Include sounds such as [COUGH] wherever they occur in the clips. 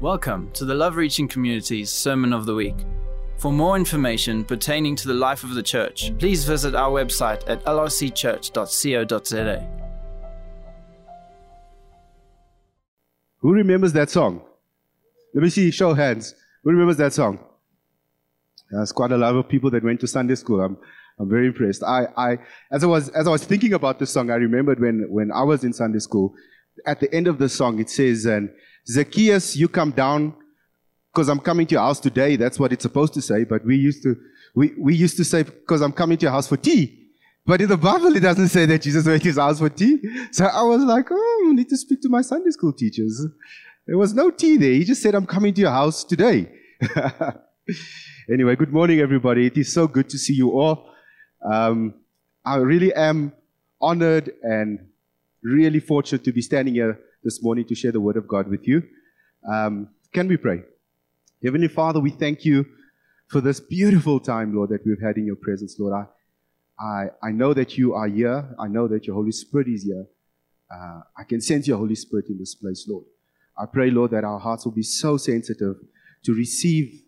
Welcome to the Love Reaching Community's Sermon of the Week. For more information pertaining to the life of the church, please visit our website at lrcchurch.co.za. Who remembers that song? Let me see, show hands. Who remembers that song? There's quite a lot of people that went to Sunday school. I'm, I'm very impressed. I, I, as I was, as I was thinking about this song, I remembered when, when I was in Sunday school, at the end of the song, it says, and Zacchaeus, you come down because I'm coming to your house today. That's what it's supposed to say. But we used to, we, we used to say, because I'm coming to your house for tea. But in the Bible, it doesn't say that Jesus went to his house for tea. So I was like, oh, I need to speak to my Sunday school teachers. There was no tea there. He just said, I'm coming to your house today. [LAUGHS] anyway, good morning, everybody. It is so good to see you all. Um, I really am honored and really fortunate to be standing here this morning to share the word of God with you. Um, can we pray? Heavenly Father, we thank you for this beautiful time, Lord, that we've had in your presence, Lord. I, I, I know that you are here. I know that your Holy Spirit is here. Uh, I can sense your Holy Spirit in this place, Lord. I pray, Lord, that our hearts will be so sensitive to receive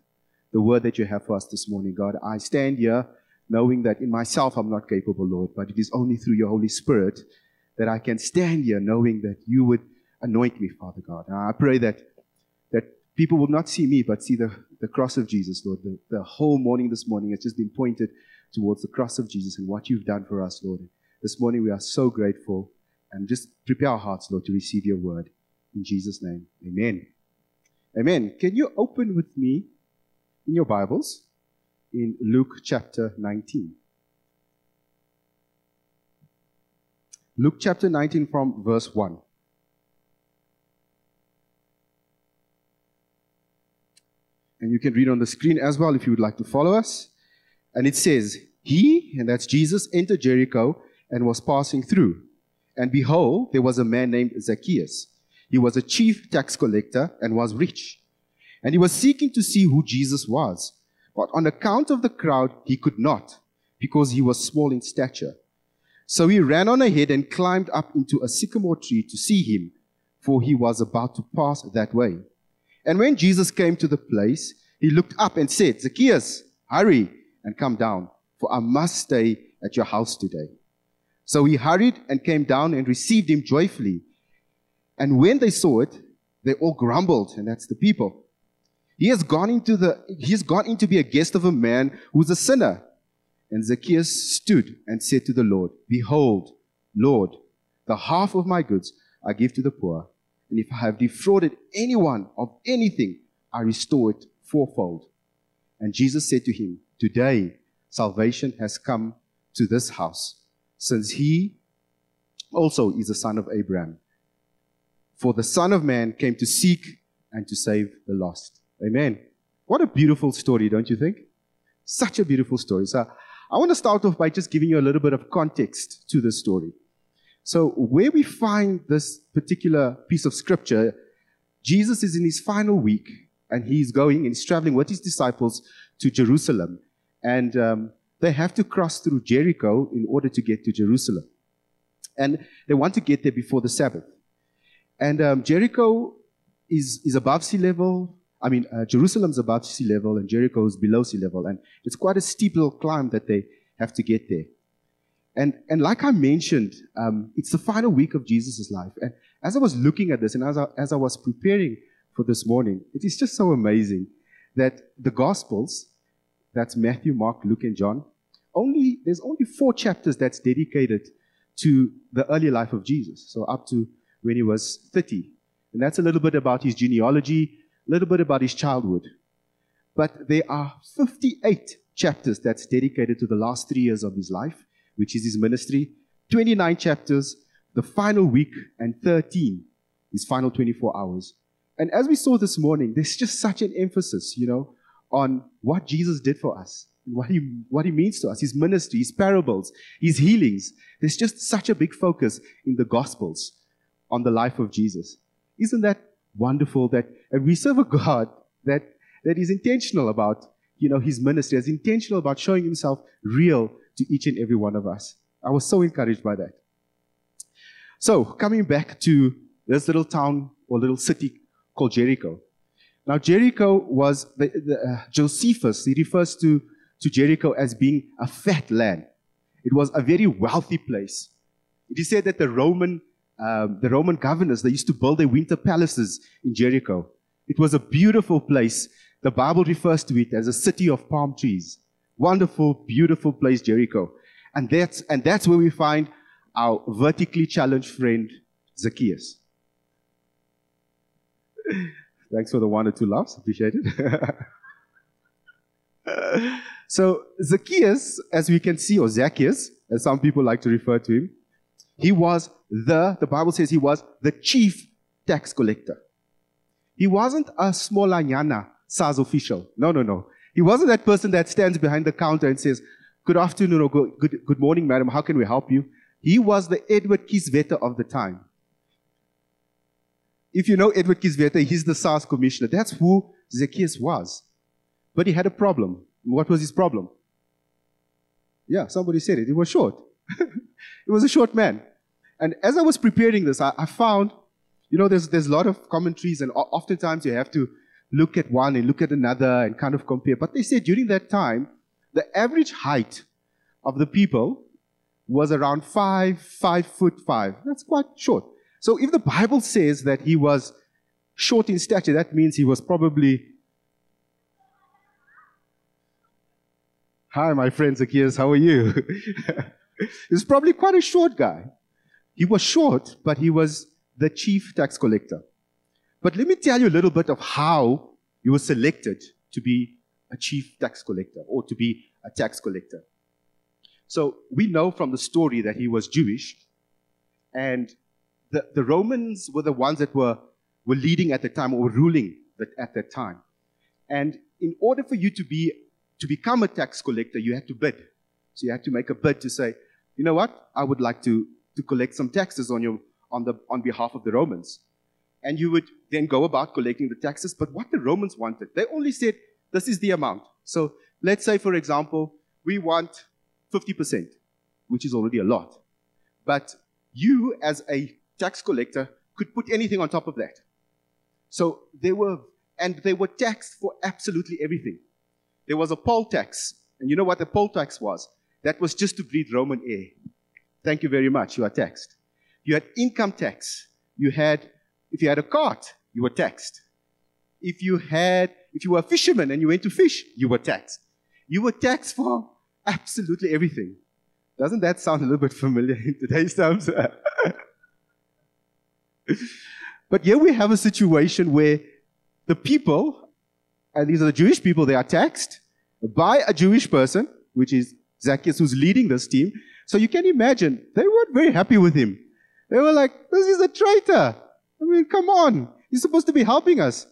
the word that you have for us this morning, God. I stand here knowing that in myself I'm not capable, Lord, but it is only through your Holy Spirit that I can stand here knowing that you would anoint me, Father God. And I pray that, that people will not see me, but see the, the cross of Jesus, Lord. The, the whole morning this morning has just been pointed towards the cross of Jesus and what you've done for us, Lord. This morning we are so grateful and just prepare our hearts, Lord, to receive your word. In Jesus' name, amen. Amen. Can you open with me in your Bibles in Luke chapter 19? Luke chapter 19 from verse 1. And you can read on the screen as well if you would like to follow us. And it says, He, and that's Jesus, entered Jericho and was passing through. And behold, there was a man named Zacchaeus. He was a chief tax collector and was rich. And he was seeking to see who Jesus was. But on account of the crowd, he could not, because he was small in stature. So he ran on ahead and climbed up into a sycamore tree to see him, for he was about to pass that way. And when Jesus came to the place, he looked up and said, Zacchaeus, hurry and come down, for I must stay at your house today. So he hurried and came down and received him joyfully. And when they saw it, they all grumbled, and that's the people. He has gone into the, he has gone in to be a guest of a man who's a sinner. And Zacchaeus stood and said to the Lord, Behold, Lord, the half of my goods I give to the poor. And if I have defrauded anyone of anything, I restore it fourfold. And Jesus said to him, Today salvation has come to this house, since he also is a son of Abraham. For the Son of Man came to seek and to save the lost. Amen. What a beautiful story, don't you think? Such a beautiful story. So I want to start off by just giving you a little bit of context to this story. So, where we find this particular piece of scripture, Jesus is in his final week and he's going and he's traveling with his disciples to Jerusalem. And um, they have to cross through Jericho in order to get to Jerusalem. And they want to get there before the Sabbath. And um, Jericho is, is above sea level. I mean, uh, Jerusalem's above sea level and Jericho is below sea level. And it's quite a steep little climb that they have to get there. And, and like I mentioned, um, it's the final week of Jesus' life. And as I was looking at this and as I, as I was preparing for this morning, it is just so amazing that the Gospels, that's Matthew, Mark, Luke, and John, only, there's only four chapters that's dedicated to the early life of Jesus. So up to when he was 30. And that's a little bit about his genealogy, a little bit about his childhood. But there are 58 chapters that's dedicated to the last three years of his life which is his ministry, 29 chapters, the final week, and 13, his final 24 hours. And as we saw this morning, there's just such an emphasis, you know, on what Jesus did for us, what he, what he means to us, his ministry, his parables, his healings. There's just such a big focus in the Gospels on the life of Jesus. Isn't that wonderful that and we serve a God that, that is intentional about, you know, his ministry, is intentional about showing himself real to each and every one of us. I was so encouraged by that. So, coming back to this little town or little city called Jericho. Now, Jericho was the, the uh, Josephus, he refers to, to Jericho as being a fat land. It was a very wealthy place. It is said that the Roman, um, the Roman governors, they used to build their winter palaces in Jericho. It was a beautiful place. The Bible refers to it as a city of palm trees. Wonderful, beautiful place, Jericho. And that's, and that's where we find our vertically challenged friend, Zacchaeus. [LAUGHS] Thanks for the one or two laughs. Appreciate it. [LAUGHS] so, Zacchaeus, as we can see, or Zacchaeus, as some people like to refer to him, he was the, the Bible says he was the chief tax collector. He wasn't a smolanyana SARS official. No, no, no. He wasn't that person that stands behind the counter and says, Good afternoon or good, good, good morning, madam. How can we help you? He was the Edward Kieswetter of the time. If you know Edward Kieswetter, he's the SARS commissioner. That's who Zacchaeus was. But he had a problem. What was his problem? Yeah, somebody said it. He was short. [LAUGHS] he was a short man. And as I was preparing this, I, I, found, you know, there's, there's a lot of commentaries, and oftentimes you have to look at one and look at another and kind of compare. But they said during that time, the average height of the people was around five, five foot five. That's quite short. So if the Bible says that he was short in stature, that means he was probably. Hi, my friend Zacchaeus, how are you? [LAUGHS] He's probably quite a short guy. He was short, but he was the chief tax collector. But let me tell you a little bit of how he was selected to be a chief tax collector or to be a tax collector. So we know from the story that he was Jewish, and the, the Romans were the ones that were, were leading at the time or ruling at that time. And in order for you to be to become a tax collector, you had to bid. So you had to make a bid to say, you know what, I would like to, to collect some taxes on your on the on behalf of the Romans. And you would then go about collecting the taxes. But what the Romans wanted, they only said, this is the amount. So let's say, for example, we want 50%, which is already a lot. But you, as a tax collector, could put anything on top of that. So they were, and they were taxed for absolutely everything. There was a poll tax. And you know what the poll tax was? That was just to breathe Roman air. Thank you very much. You are taxed. You had income tax. You had, if you had a cart, you were taxed. If you had, if you were a fisherman and you went to fish, you were taxed. You were taxed for absolutely everything. Doesn't that sound a little bit familiar in today's terms? [LAUGHS] but here we have a situation where the people, and these are the Jewish people, they are taxed by a Jewish person, which is Zacchaeus, who's leading this team. So you can imagine, they weren't very happy with him. They were like, this is a traitor. I mean, come on. He's supposed to be helping us.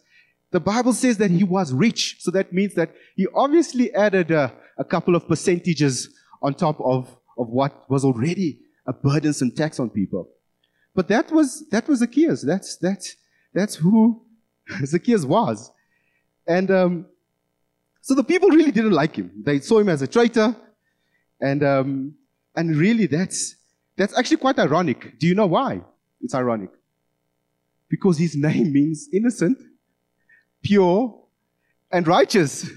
The Bible says that he was rich. So that means that he obviously added a, a couple of percentages on top of, of what was already a burdensome tax on people. But that was, that was Zacchaeus. That's, that's, that's who [LAUGHS] Zacchaeus was. And um, so the people really didn't like him. They saw him as a traitor. And, um, and really, that's, that's actually quite ironic. Do you know why it's ironic? Because his name [LAUGHS] means innocent pure, and righteous.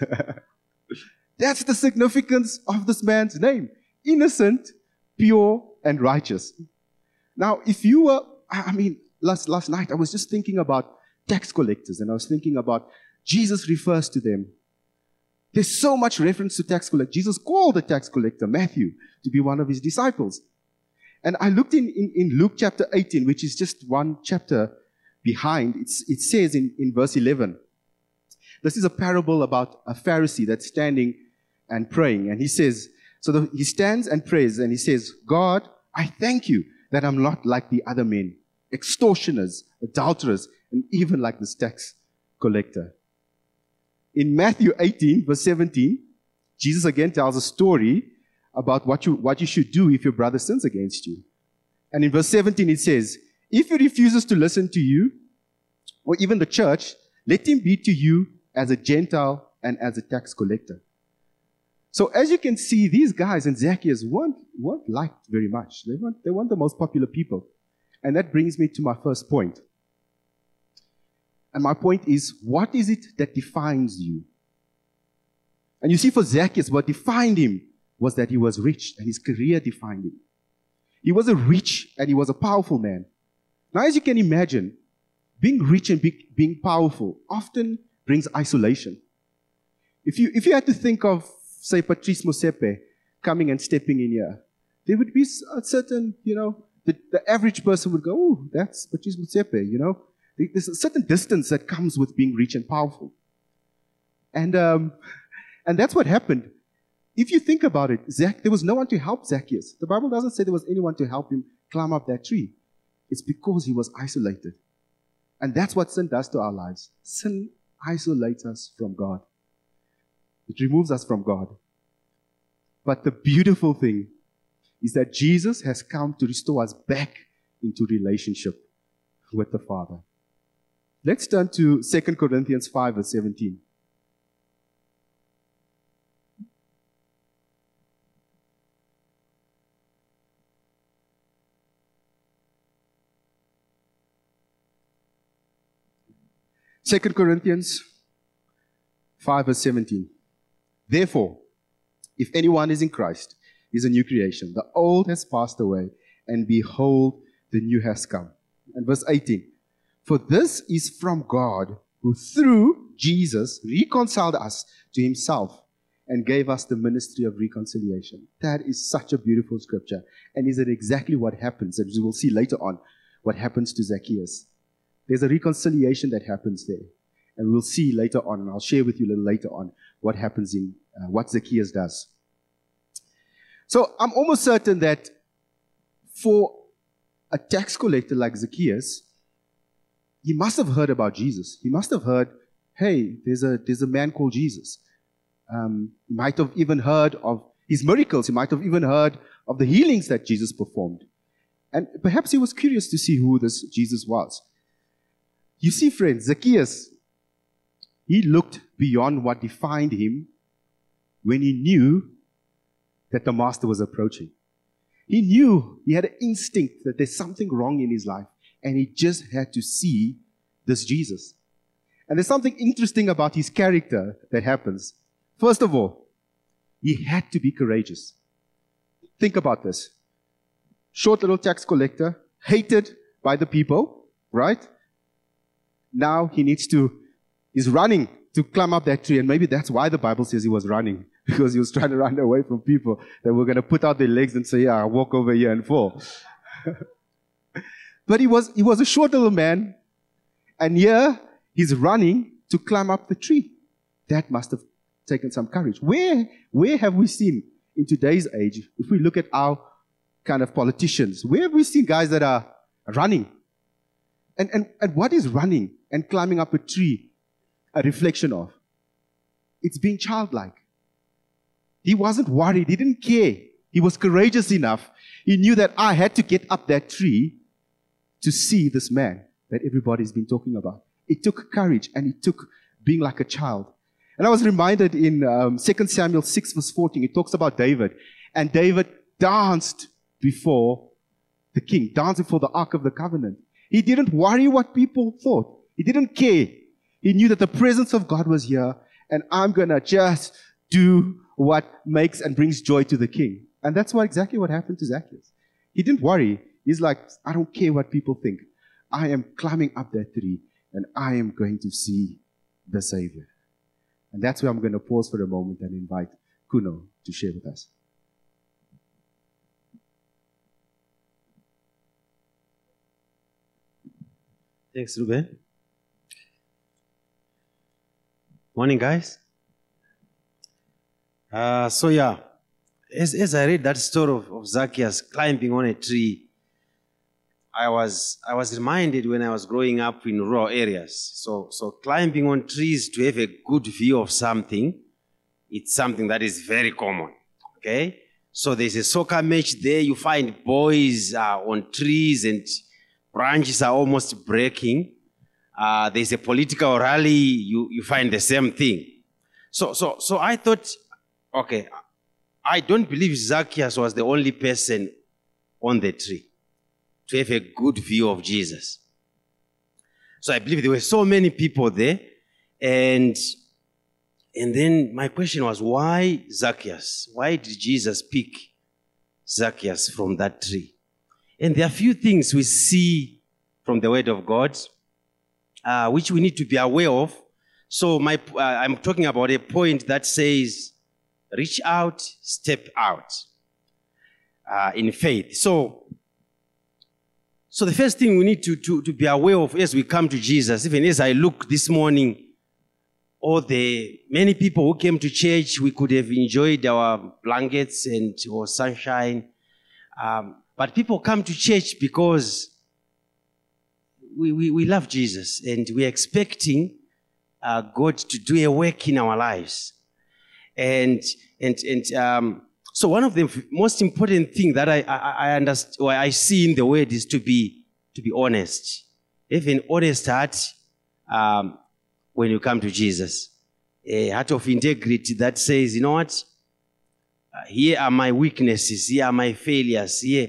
[LAUGHS] That's the significance of this man's name innocent, pure, and righteous. Now, if you were, I mean, last, last night I was just thinking about tax collectors and I was thinking about Jesus refers to them. There's so much reference to tax collector. Jesus called the tax collector, Matthew, to be one of his disciples. And I looked in, in, in Luke chapter 18, which is just one chapter behind. It's, it says in, in verse 11, this is a parable about a Pharisee that's standing and praying. And he says, so the, he stands and prays and he says, God, I thank you that I'm not like the other men, extortioners, adulterers, and even like this tax collector. In Matthew 18, verse 17, Jesus again tells a story about what you, what you should do if your brother sins against you. And in verse 17, it says, If he refuses to listen to you, or even the church, let him be to you as a Gentile and as a tax collector. So as you can see, these guys in Zacchaeus weren't, weren't liked very much. They weren't, they weren't the most popular people. And that brings me to my first point. And my point is, what is it that defines you? And you see, for Zacchaeus, what defined him was that he was rich and his career defined him. He was a rich and he was a powerful man. Now, as you can imagine, being rich and be, being powerful often brings isolation. If you, if you had to think of, say, Patrice Motsepe coming and stepping in here, there would be a certain, you know, the, the average person would go, oh, that's Patrice Motsepe, you know. There's a certain distance that comes with being rich and powerful. And, um, and that's what happened. If you think about it, Zac, there was no one to help Zacchaeus. The Bible doesn't say there was anyone to help him climb up that tree. It's because he was isolated. And that's what sin does to our lives. Sin isolates us from God. It removes us from God. But the beautiful thing is that Jesus has come to restore us back into relationship with the Father. Let's turn to 2 Corinthians 5 verse 17. Second Corinthians 5 verse 17. Therefore, if anyone is in Christ, is a new creation. The old has passed away, and behold, the new has come. And verse 18. For this is from God, who through Jesus reconciled us to himself and gave us the ministry of reconciliation. That is such a beautiful scripture. And is it exactly what happens? As we will see later on, what happens to Zacchaeus. There's a reconciliation that happens there. And we'll see later on, and I'll share with you a little later on what happens in uh, what Zacchaeus does. So I'm almost certain that for a tax collector like Zacchaeus, he must have heard about Jesus. He must have heard, hey, there's a, there's a man called Jesus. Um, he might have even heard of his miracles. He might have even heard of the healings that Jesus performed. And perhaps he was curious to see who this Jesus was. You see, friends, Zacchaeus, he looked beyond what defined him when he knew that the master was approaching. He knew, he had an instinct that there's something wrong in his life and he just had to see this Jesus. And there's something interesting about his character that happens. First of all, he had to be courageous. Think about this. Short little tax collector, hated by the people, right? Now he needs to, he's running to climb up that tree, and maybe that's why the Bible says he was running, [LAUGHS] because he was trying to run away from people that were going to put out their legs and say, Yeah, I'll walk over here and fall. [LAUGHS] But he was, he was a short little man. And here he's running to climb up the tree. That must have taken some courage. Where, where have we seen in today's age, if we look at our kind of politicians, where have we seen guys that are running? And, and, and what is running and climbing up a tree a reflection of? It's being childlike. He wasn't worried. He didn't care. He was courageous enough. He knew that I had to get up that tree to see this man that everybody's been talking about. It took courage and it took being like a child. And I was reminded in um, 2 Samuel 6 verse 14, it talks about David. And David danced before the king, danced before the Ark of the Covenant. He didn't worry what people thought. He didn't care. He knew that the presence of God was here and I'm going to just do what makes and brings joy to the king. And that's what exactly what happened to Zacchaeus. He didn't worry. He's like, I don't care what people think. I am climbing up that tree and I am going to see the Savior. And that's where I'm going to pause for a moment and invite Kuno to share with us. Thanks, Ruben. Morning, guys. Uh, so, yeah, as, as I read that story of, of Zacchaeus climbing on a tree, I was I was reminded when I was growing up in rural areas. So so climbing on trees to have a good view of something, it's something that is very common. Okay, so there's a soccer match there. You find boys uh, on trees and branches are almost breaking. Uh, there's a political rally. You you find the same thing. So so so I thought, okay, I don't believe Zacchaeus was the only person on the tree to have a good view of Jesus. So I believe there were so many people there. And, and then my question was, why Zacchaeus? Why did Jesus pick Zacchaeus from that tree? And there are a few things we see from the Word of God, uh, which we need to be aware of. So my, uh, I'm talking about a point that says, reach out, step out uh, in faith. So, so the first thing we need to, to, to be aware of as we come to Jesus, even as I look this morning, all the many people who came to church, we could have enjoyed our blankets and or sunshine. Um, but people come to church because we, we, we love Jesus and we're expecting uh, God to do a work in our lives. And, and, and um, so one of the most important thing that I, I, I understand, or I see in the word is to be, to be honest. Have an honest heart um, when you come to Jesus. A heart of integrity that says, you know what? Uh, here are my weaknesses. Here are my failures. Here,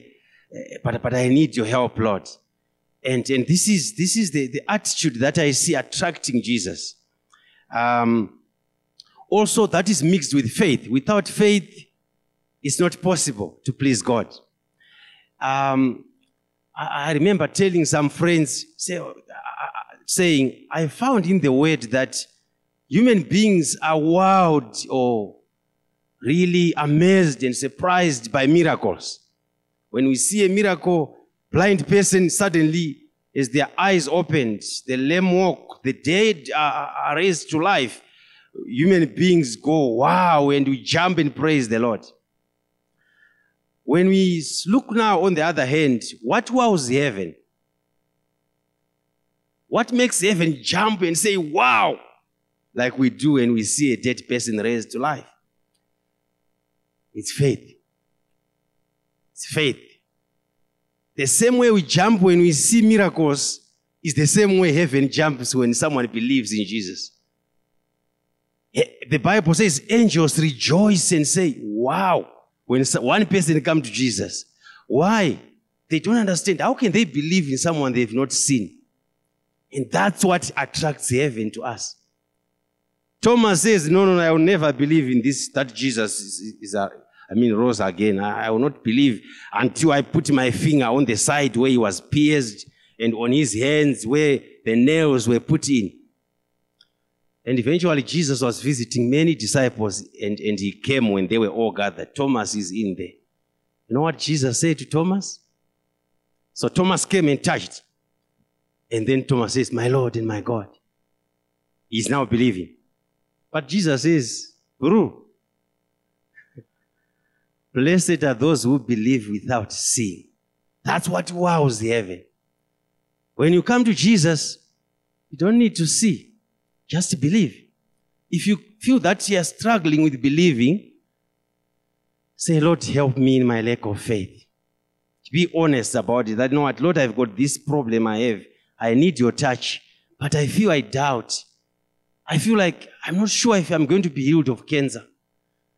uh, but, but I need your help, Lord. And, and this is, this is the, the attitude that I see attracting Jesus. Um, also, that is mixed with faith. Without faith, it's not possible to please God. Um, I, I, remember telling some friends, say, uh, saying, I found in the word that human beings are wowed or really amazed and surprised by miracles. When we see a miracle, blind person suddenly, as their eyes opened, the lame walk, the dead are, are raised to life. Human beings go, wow, and we jump and praise the Lord. When we look now on the other hand, what was heaven? What makes heaven jump and say, wow, like we do when we see a dead person raised to life? It's faith. It's faith. The same way we jump when we see miracles is the same way heaven jumps when someone believes in Jesus. The Bible says angels rejoice and say, wow, when one person come to Jesus. Why? They don't understand. How can they believe in someone they've not seen? And that's what attracts heaven to us. Thomas says, no, no, I will never believe in this, that Jesus is, is a, I mean, rose again. I, I will not believe until I put my finger on the side where he was pierced and on his hands where the nails were put in. And eventually Jesus was visiting many disciples and, and he came when they were all gathered. Thomas is in there. You know what Jesus said to Thomas? So Thomas came and touched. And then Thomas says, My Lord and my God. He's now believing. But Jesus says, Guru, [LAUGHS] blessed are those who believe without seeing. That's what wows the heaven. When you come to Jesus, you don't need to see. Just believe. If you feel that you are struggling with believing, say, Lord, help me in my lack of faith. Be honest about it. That, you know what, Lord, I've got this problem I have. I need your touch, but I feel I doubt. I feel like I'm not sure if I'm going to be healed of cancer.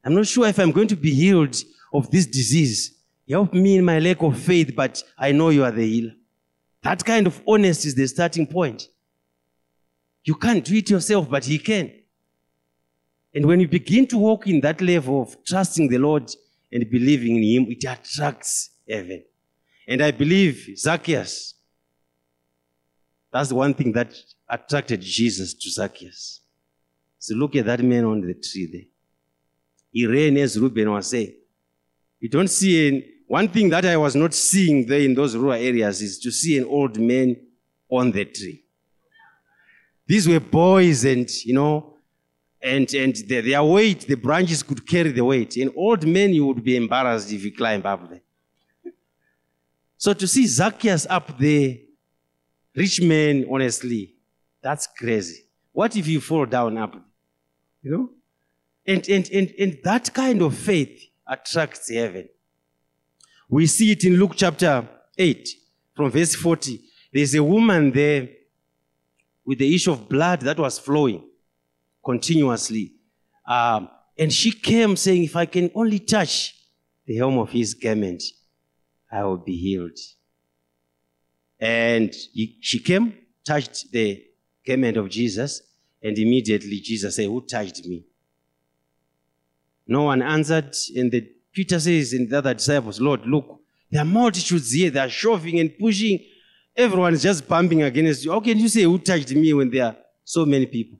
I'm not sure if I'm going to be healed of this disease. Help me in my lack of faith, but I know you are the healer. That kind of honesty is the starting point. You can't do it yourself, but He can. And when you begin to walk in that level of trusting the Lord and believing in Him, it attracts heaven. And I believe Zacchaeus, that's the one thing that attracted Jesus to Zacchaeus. So look at that man on the tree there. He ran as Reuben was saying. You don't see one thing that I was not seeing there in those rural areas is to see an old man on the tree. These were boys and, you know, and, and the, their weight, the branches could carry the weight. An old man, you would be embarrassed if you climb up there. So to see Zacchaeus up there, rich man, honestly, that's crazy. What if you fall down up? You know? And, and, and, and that kind of faith attracts heaven. We see it in Luke chapter 8, from verse 40. There's a woman there with the issue of blood that was flowing continuously. Um, and she came saying, If I can only touch the hem of his garment, I will be healed. And he, she came touched the garment of Jesus, and immediately Jesus said, Who touched me? No one answered, and the Peter says in the other disciples, Lord, look, there are multitudes here, they are shoving and pushing. Everyone is just bumping against you. How can you say who touched me when there are so many people?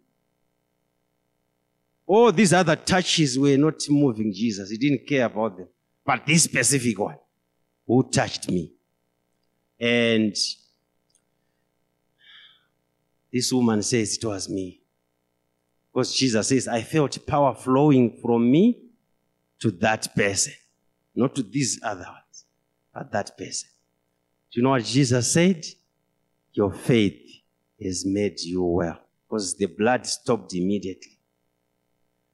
All these other touches were not moving Jesus. He didn't care about them. But this specific one, who touched me? And this woman says, It was me. Because Jesus says, I felt power flowing from me to that person, not to these other ones, but that person. Do you know what Jesus said? Your faith has made you well. Because the blood stopped immediately.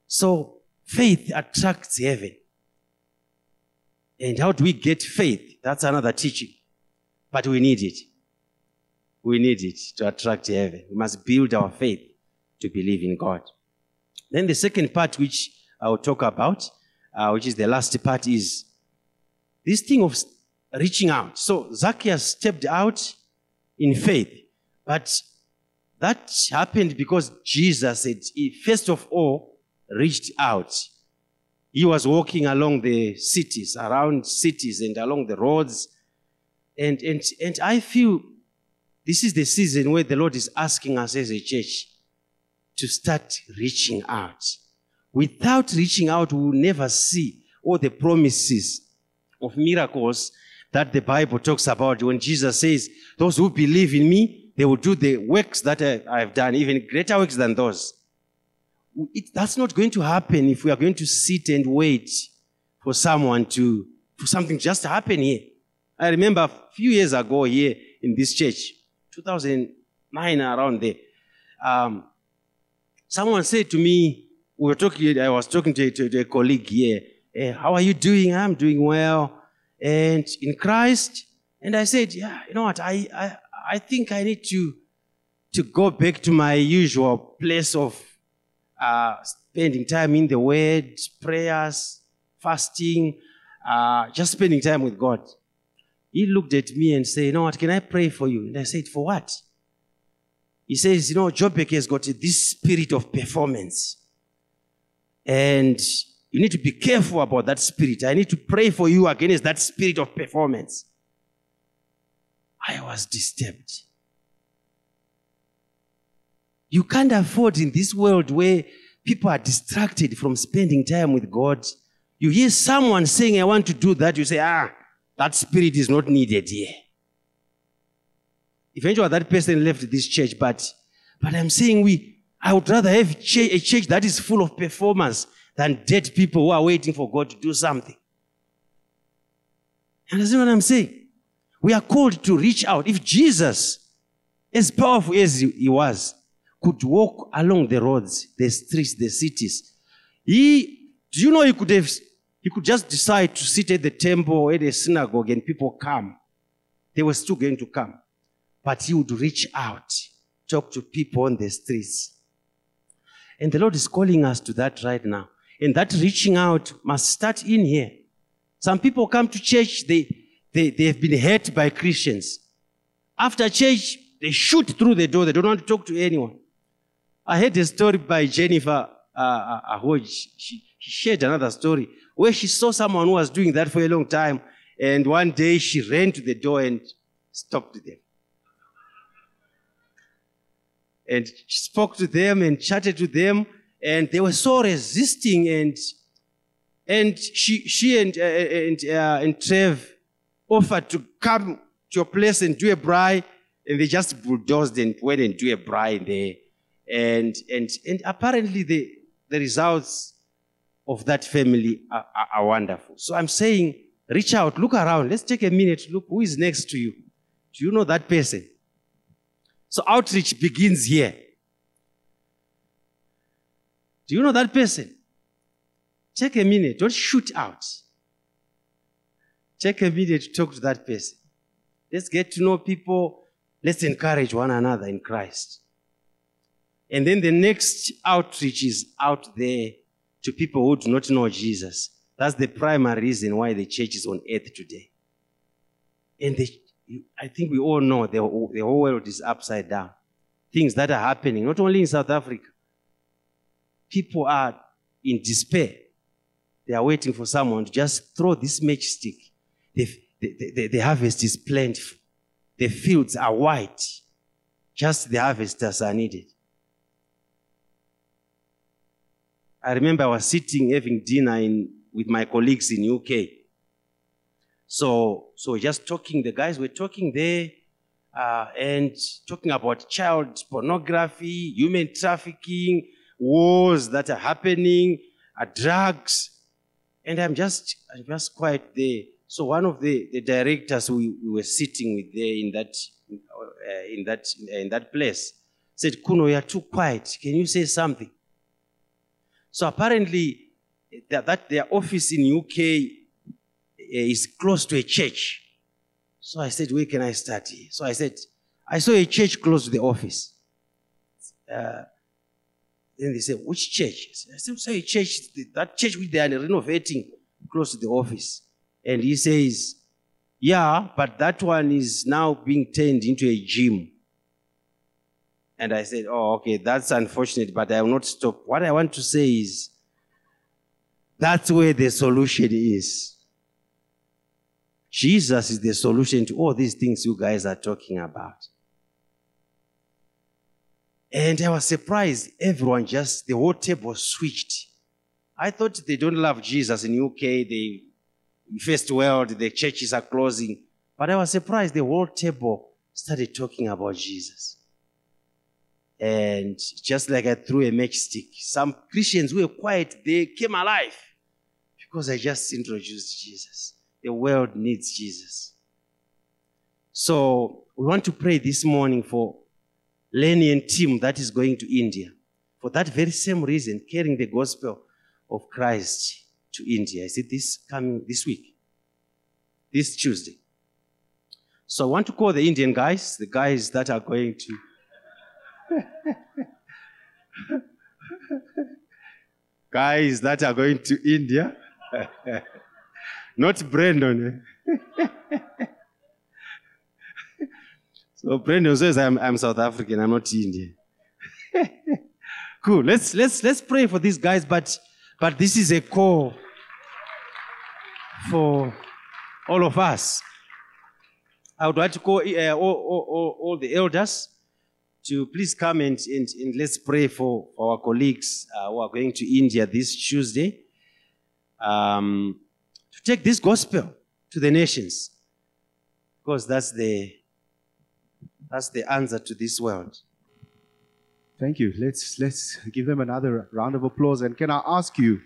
So faith attracts heaven. And how do we get faith? That's another teaching. But we need it. We need it to attract heaven. We must build our faith to believe in God. Then the second part, which I will talk about, uh, which is the last part, is this thing of reaching out. So Zacchaeus stepped out in faith, but that happened because Jesus said, he first of all, reached out. He was walking along the cities, around cities and along the roads. And, and, and I feel this is the season where the Lord is asking us as a church to start reaching out. Without reaching out, we will never see all the promises of miracles that the Bible talks about when Jesus says, Those who believe in me, they will do the works that I have done, even greater works than those. It, that's not going to happen if we are going to sit and wait for someone to, for something just to happen here. I remember a few years ago here in this church, 2009 around there, um, someone said to me, we were talking, I was talking to, to, to a colleague here, hey, how are you doing? I'm doing well. And in Christ, and I said, yeah, you know what, I, I, I think I need to, to go back to my usual place of uh, spending time in the Word, prayers, fasting, uh, just spending time with God. He looked at me and said, You know what, can I pray for you? And I said, For what? He says, You know, Joburg has got this spirit of performance. And you need to be careful about that spirit. I need to pray for you against that spirit of performance. I was disturbed. You can't afford in this world where people are distracted from spending time with God. You hear someone saying, I want to do that. You say, ah, that spirit is not needed here. Eventually, that person left this church, but, but I'm saying we, I would rather have a church that is full of performance than dead people who are waiting for God to do something. and Understand what I'm saying? We are called to reach out. If Jesus, as powerful as he was, could walk along the roads, the streets, the cities, he, do you know he could have, he could just decide to sit at the temple or at a synagogue and people come. They were still going to come. But he would reach out, talk to people on the streets. And the Lord is calling us to that right now. And that reaching out must start in here. Some people come to church, they, they, they have been hurt by Christians. After church, they shoot through the door. They don't want to talk to anyone. I heard a story by Jennifer uh, Ahoy. She, she shared another story where she saw someone who was doing that for a long time. And one day she ran to the door and stopped them. And she spoke to them and chatted to them. And they were so resisting. And, and she, she and, uh, and, uh, and Trev offered to come to your place and do a braai. And they just bulldozed and went and do a braai there. And, and, and apparently the, the results of that family are, are, are, wonderful. So I'm saying, reach out, look around. Let's take a minute. Look who is next to you. Do you know that person? So outreach begins here. Do you know that person? Take a minute. Don't shoot out. Take a minute to talk to that person. Let's get to know people. Let's encourage one another in Christ. And then the next outreach is out there to people who do not know Jesus. That's the primary reason why the church is on earth today. And the, I think we all know the, the whole world is upside down. things that are happening, not only in South Africa. People are in despair. They are waiting for someone to just throw this matchstick. The, the, the, the harvest is plentiful. The fields are white. Just the harvesters are needed. I remember I was sitting having dinner in, with my colleagues in UK. So, so just talking, the guys were talking there uh, and talking about child pornography, human trafficking, wars that are happening, uh, drugs. And I'm just, I'm just quite there. So one of the, the directors we, we were sitting with there in that, uh, in, that, in that place said, Kuno, you're too quiet. Can you say something? So apparently, that, that their office in UK eh, is close to a church. So I said, where can I start? So I said, I saw a church close to the office. Uh, then they say, which church? I said, saw a church, that church which they are renovating close to the office. And he says, yeah, but that one is now being turned into a gym. And I said, Oh, okay, that's unfortunate, but I will not stop. What I want to say is that's where the solution is. Jesus is the solution to all these things you guys are talking about. And I was surprised. Everyone just, the whole table switched. I thought they don't love Jesus in UK. They, in first world, the churches are closing. But I was surprised the whole table started talking about Jesus. And just like I threw a matchstick, some Christians who were quiet, they came alive because I just introduced Jesus. The world needs Jesus. So we want to pray this morning for Lenny and team that is going to India. For that very same reason, carrying the gospel of Christ to India. Is it this coming this week? This Tuesday. So I want to call the Indian guys, the guys that are going to [LAUGHS] Guys that are going to India, [LAUGHS] not Brandon. Eh? [LAUGHS] so Brandon says, I'm, I'm South African, I'm not Indian. [LAUGHS] cool. Let's let's let's pray for these guys, but but this is a call for all of us. I would like to call uh, all, all, all, the elders to please come and, and, and let's pray for, for our colleagues uh, who are going to India this Tuesday um, to take this gospel to the nations because that's the that's the answer to this world. Thank you. Let's let's give them another round of applause. And can I ask you?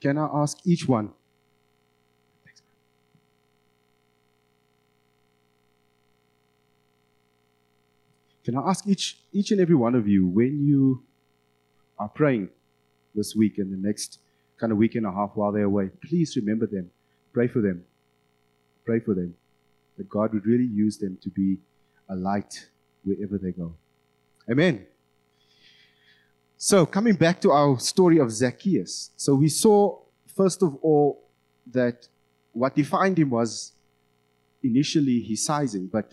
Can I ask each one Can I ask each, each and every one of you, when you are praying this week and the next kind of week and a half while they're away, please remember them. Pray for them. Pray for them. That God would really use them to be a light wherever they go. Amen. So, coming back to our story of Zacchaeus. So, we saw, first of all, that what defined him was initially his sizing, but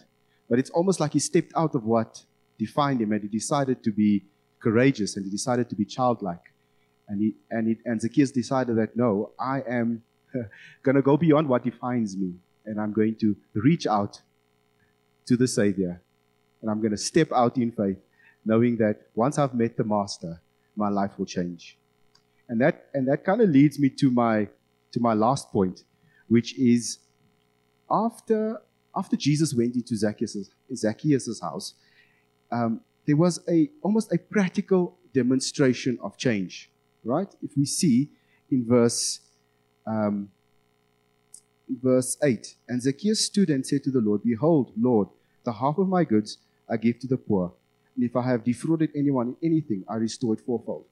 but it's almost like he stepped out of what defined him and he decided to be courageous and he decided to be childlike. And, he, and, and Zacchaeus decided that no, I am [LAUGHS] going to go beyond what defines me and I'm going to reach out to the Savior. And I'm going to step out in faith, knowing that once I've met the Master, my life will change. And that, and that kind of leads me to my, to my last point, which is after after Jesus went into Zacchaeus' Zacchaeus' house, um, there was a almost a practical demonstration of change, right? If we see in verse um, verse eight, and Zacchaeus stood and said to the Lord, "Behold, Lord, the half of my goods I give to the poor, and if I have defrauded anyone in anything, I restore it fourfold."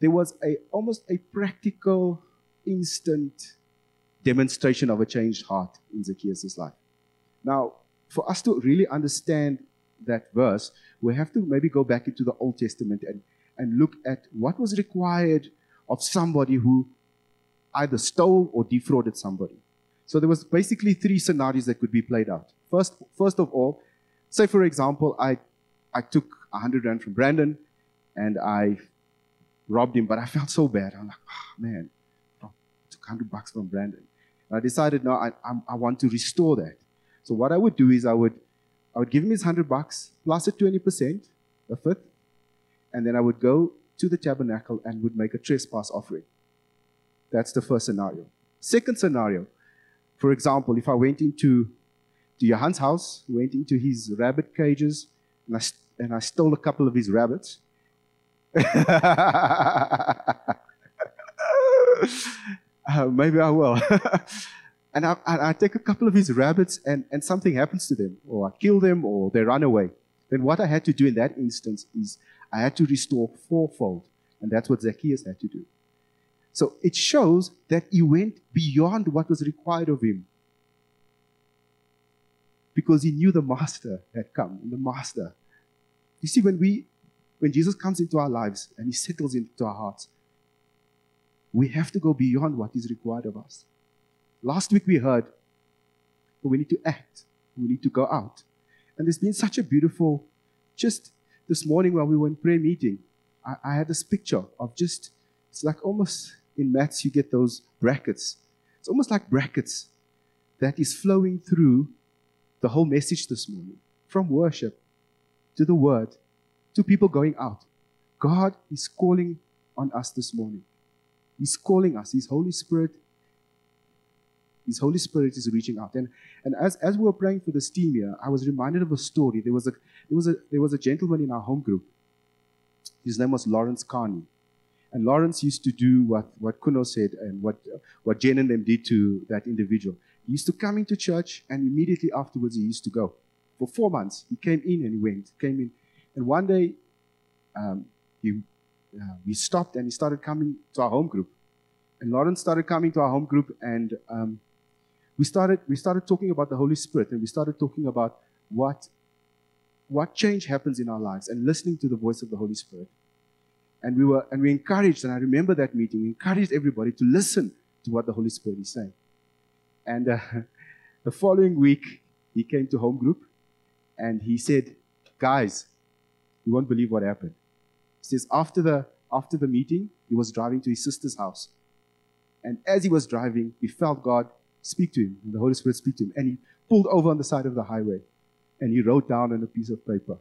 There was a almost a practical, instant demonstration of a changed heart in Zacchaeus' life. Now, for us to really understand that verse, we have to maybe go back into the Old Testament and, and look at what was required of somebody who either stole or defrauded somebody. So there was basically three scenarios that could be played out. First, first of all, say for example, I, I took 100 rand from Brandon and I robbed him, but I felt so bad. I'm like, oh, man, I took 100 bucks from Brandon. And I decided, no, I, I, I want to restore that. So what I would do is I would, I would give him his 100 bucks plus a 20%, a fifth, and then I would go to the tabernacle and would make a trespass offering. That's the first scenario. Second scenario, for example, if I went into to Johan's house, went into his rabbit cages, and I, and I stole a couple of his rabbits. uh, [LAUGHS] maybe I will. [LAUGHS] and I, I, I, take a couple of his rabbits, and, and something happens to them, or I kill them, or they run away. Then what I had to do in that instance is I had to restore fourfold. And that's what Zacchaeus had to do. So it shows that he went beyond what was required of him. Because he knew the master had come, and the master. You see, when we when Jesus comes into our lives and he settles into our hearts, we have to go beyond what is required of us. Last week we heard we need to act, we need to go out. And there's been such a beautiful, just this morning while we were in prayer meeting, I, I had this picture of just, it's like almost in maths you get those brackets. It's almost like brackets that is flowing through the whole message this morning from worship to the word to people going out. God is calling on us this morning. He's calling us. His Holy Spirit his Holy Spirit is reaching out. And, and as, as we were praying for this team here, I was reminded of a story. There was a, there was a, there was a gentleman in our home group. His name was Lawrence Carney. And Lawrence used to do what, what Kuno said and what, what Jen and them did to that individual. He used to come into church and immediately afterwards he used to go. For four months, he came in and he went, came in. And one day, um, he, uh, we stopped and he started coming to our home group. And Lawrence started coming to our home group and um, we started, we started talking about the Holy Spirit and we started talking about what, what change happens in our lives and listening to the voice of the Holy Spirit. And we were, and we encouraged, and I remember that meeting, we encouraged everybody to listen to what the Holy Spirit is saying. And uh, [LAUGHS] the following week, he came to home group and he said, Guys, you won't believe what happened. He says, after the, after the meeting, he was driving to his sister's house. And as he was driving, he felt God speak to him, and the Holy Spirit speak to him. And he pulled over on the side of the highway and he wrote down on a piece of paper.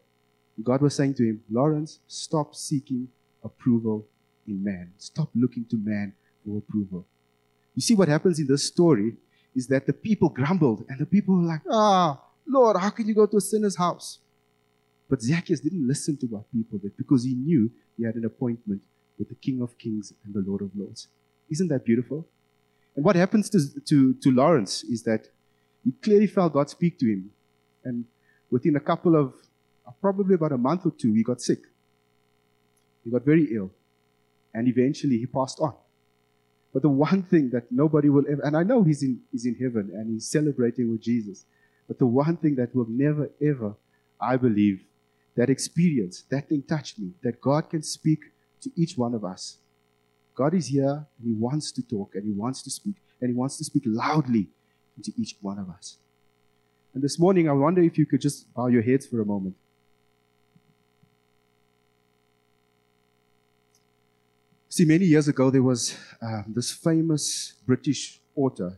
God was saying to him, Lawrence, stop seeking approval in man. Stop looking to man for approval. You see, what happens in this story is that the people grumbled, and the people were like, Ah, Lord, how can you go to a sinner's house? But Zacchaeus didn't listen to what people did because he knew he had an appointment with the King of Kings and the Lord of Lords. Isn't that beautiful? And what happens to, to, to Lawrence is that he clearly felt God speak to him. And within a couple of, uh, probably about a month or two, he got sick. He got very ill. And eventually he passed on. But the one thing that nobody will ever, and I know he's in, he's in heaven and he's celebrating with Jesus, but the one thing that will never, ever, I believe, that experience, that thing touched me, that God can speak to each one of us God is here and He wants to talk and He wants to speak and He wants to speak loudly into each one of us. And this morning, I wonder if you could just bow your heads for a moment. See, many years ago, there was uh, this famous British author.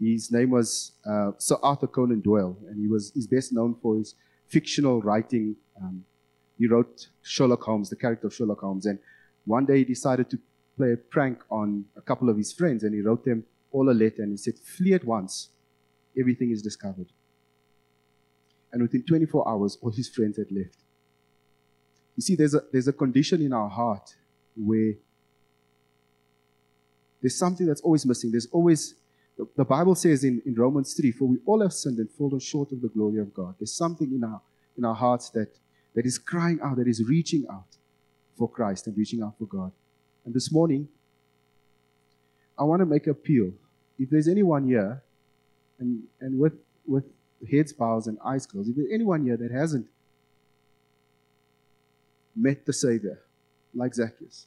His name was uh, Sir Arthur Conan Doyle, and he was he's best known for his fictional writing. Um, he wrote Sherlock Holmes, the character of Sherlock Holmes, and one day he decided to play a prank on a couple of his friends and he wrote them all a letter and he said, Flee at once. Everything is discovered. And within 24 hours, all his friends had left. You see, there's a, there's a condition in our heart where there's something that's always missing. There's always, the, the Bible says in, in Romans 3, for we all have sinned and fallen short of the glory of God. There's something in our, in our hearts that, that is crying out, that is reaching out for Christ and reaching out for God. And this morning, I want to make appeal. If there's anyone here, and, and with, with heads bowed and eyes closed, if there's anyone here that hasn't met the Savior, like Zacchaeus,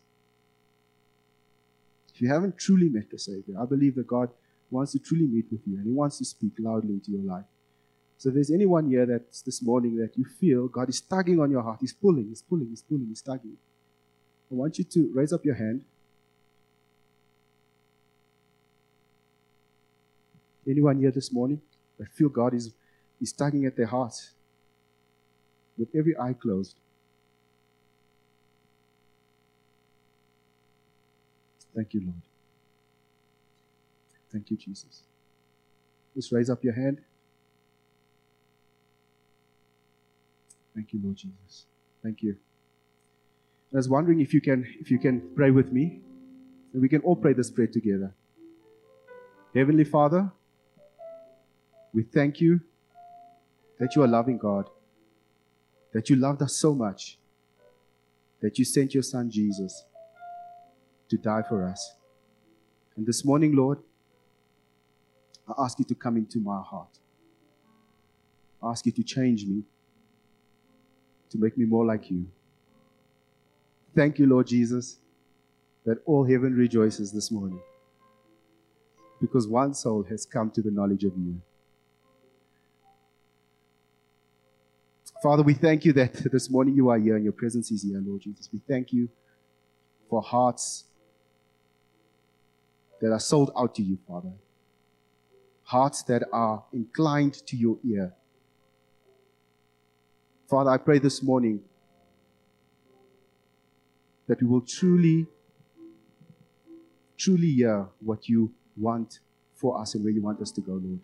if you haven't truly met the Savior, I believe that God wants to truly meet with you, and He wants to speak loudly into your life. So if there's anyone here that's this morning that you feel God is tugging on your heart, He's pulling, He's pulling, He's pulling, He's tugging. I want you to raise up your hand. Anyone here this morning that feel God is, is tugging at their heart with every eye closed? Thank you, Lord. Thank you, Jesus. Just raise up your hand. Thank you, Lord Jesus. Thank you. I was wondering if you can if you can pray with me. And we can all pray this prayer together. Heavenly Father, we thank you that you are loving God, that you loved us so much, that you sent your Son Jesus to die for us. And this morning, Lord, I ask you to come into my heart. I ask you to change me, to make me more like you. Thank you, Lord Jesus, that all heaven rejoices this morning because one soul has come to the knowledge of you. Father, we thank you that this morning you are here and your presence is here, Lord Jesus. We thank you for hearts that are sold out to you, Father. Hearts that are inclined to your ear. Father, I pray this morning that we will truly, truly hear what you want for us and where you want us to go, Lord.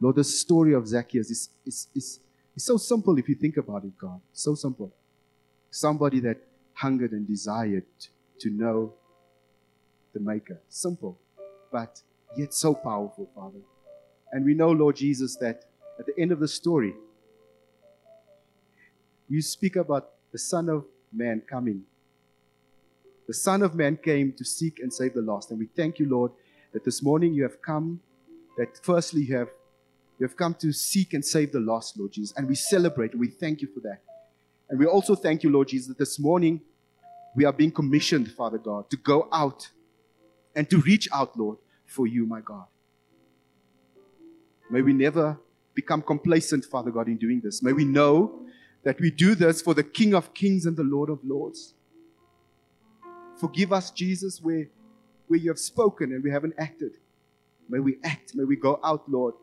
Lord, the story of Zacchaeus is, is, is, is so simple if you think about it, God. So simple. Somebody that hungered and desired to know the Maker. Simple, but yet so powerful, Father. And we know, Lord Jesus, that at the end of the story, you speak about the Son of Man coming. The Son of Man came to seek and save the lost. And we thank you, Lord, that this morning you have come, that firstly you have, you have come to seek and save the lost, Lord Jesus. And we celebrate and we thank you for that. And we also thank you, Lord Jesus, that this morning we are being commissioned, Father God, to go out and to reach out, Lord, for you, my God. May we never become complacent, Father God, in doing this. May we know that we do this for the King of Kings and the Lord of Lords. Forgive us, Jesus, where, where you have spoken and we haven't acted. May we act. May we go out, Lord,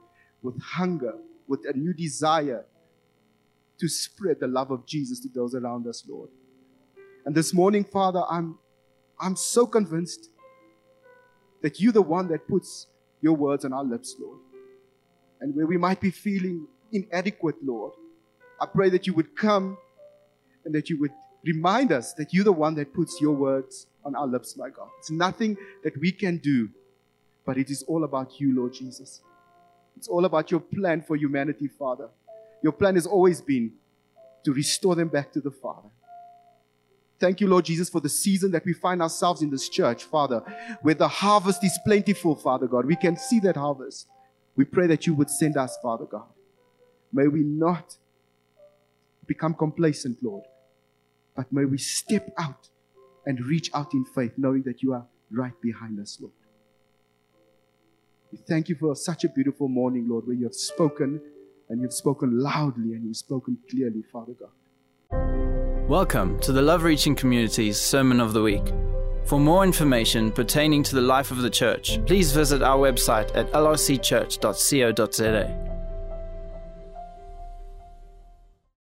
with hunger, with a new desire to spread the love of Jesus to those around us, Lord. And this morning, Father, I'm, I'm so convinced that you're the one that puts your words on our lips, Lord. And where we might be feeling inadequate, Lord, I pray that you would come and that you would remind us that you're the one that puts your words on our lips, my God. It's nothing that we can do, but it is all about you, Lord Jesus. It's all about your plan for humanity, Father. Your plan has always been to restore them back to the Father. Thank you, Lord Jesus, for the season that we find ourselves in this church, Father, where the harvest is plentiful, Father God. We can see that harvest. We pray that you would send us, Father God. May we not become complacent, Lord, but may we step out and reach out in faith, knowing that you are right behind us, Lord. We thank you for such a beautiful morning, Lord, where you have spoken and you've spoken loudly and you've spoken clearly, Father God. Welcome to the Love Reaching Community's Sermon of the Week. For more information pertaining to the life of the church, please visit our website at lrcchurch.co.za.